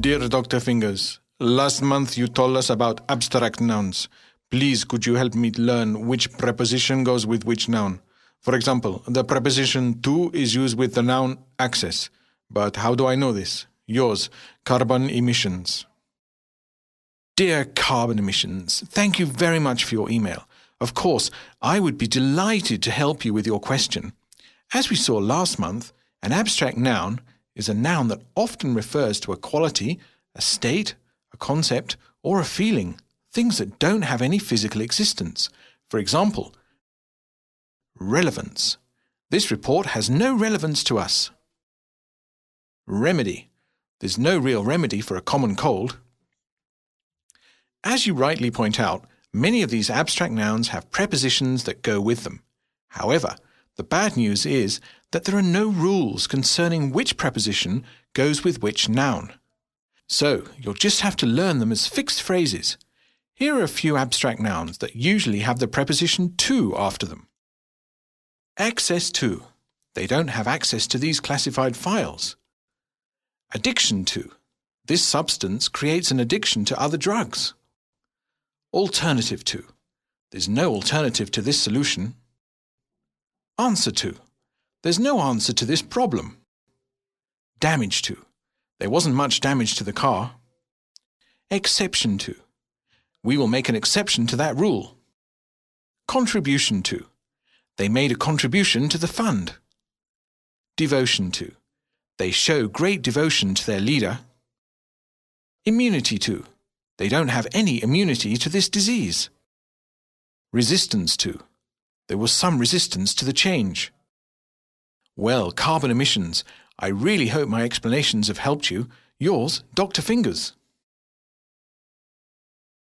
Dear Dr. Fingers, last month you told us about abstract nouns. Please, could you help me learn which preposition goes with which noun? For example, the preposition to is used with the noun access. But how do I know this? Yours, carbon emissions. Dear Carbon Emissions, thank you very much for your email. Of course, I would be delighted to help you with your question. As we saw last month, an abstract noun is a noun that often refers to a quality, a state, a concept, or a feeling, things that don't have any physical existence. For example, relevance. This report has no relevance to us. Remedy. There's no real remedy for a common cold. As you rightly point out, many of these abstract nouns have prepositions that go with them. However, the bad news is that there are no rules concerning which preposition goes with which noun. So, you'll just have to learn them as fixed phrases. Here are a few abstract nouns that usually have the preposition to after them. Access to. They don't have access to these classified files. Addiction to. This substance creates an addiction to other drugs. Alternative to. There's no alternative to this solution. Answer to. There's no answer to this problem. Damage to. There wasn't much damage to the car. Exception to. We will make an exception to that rule. Contribution to. They made a contribution to the fund. Devotion to. They show great devotion to their leader. Immunity to. They don't have any immunity to this disease. Resistance to. There was some resistance to the change. Well, carbon emissions. I really hope my explanations have helped you. Yours, Dr. Fingers.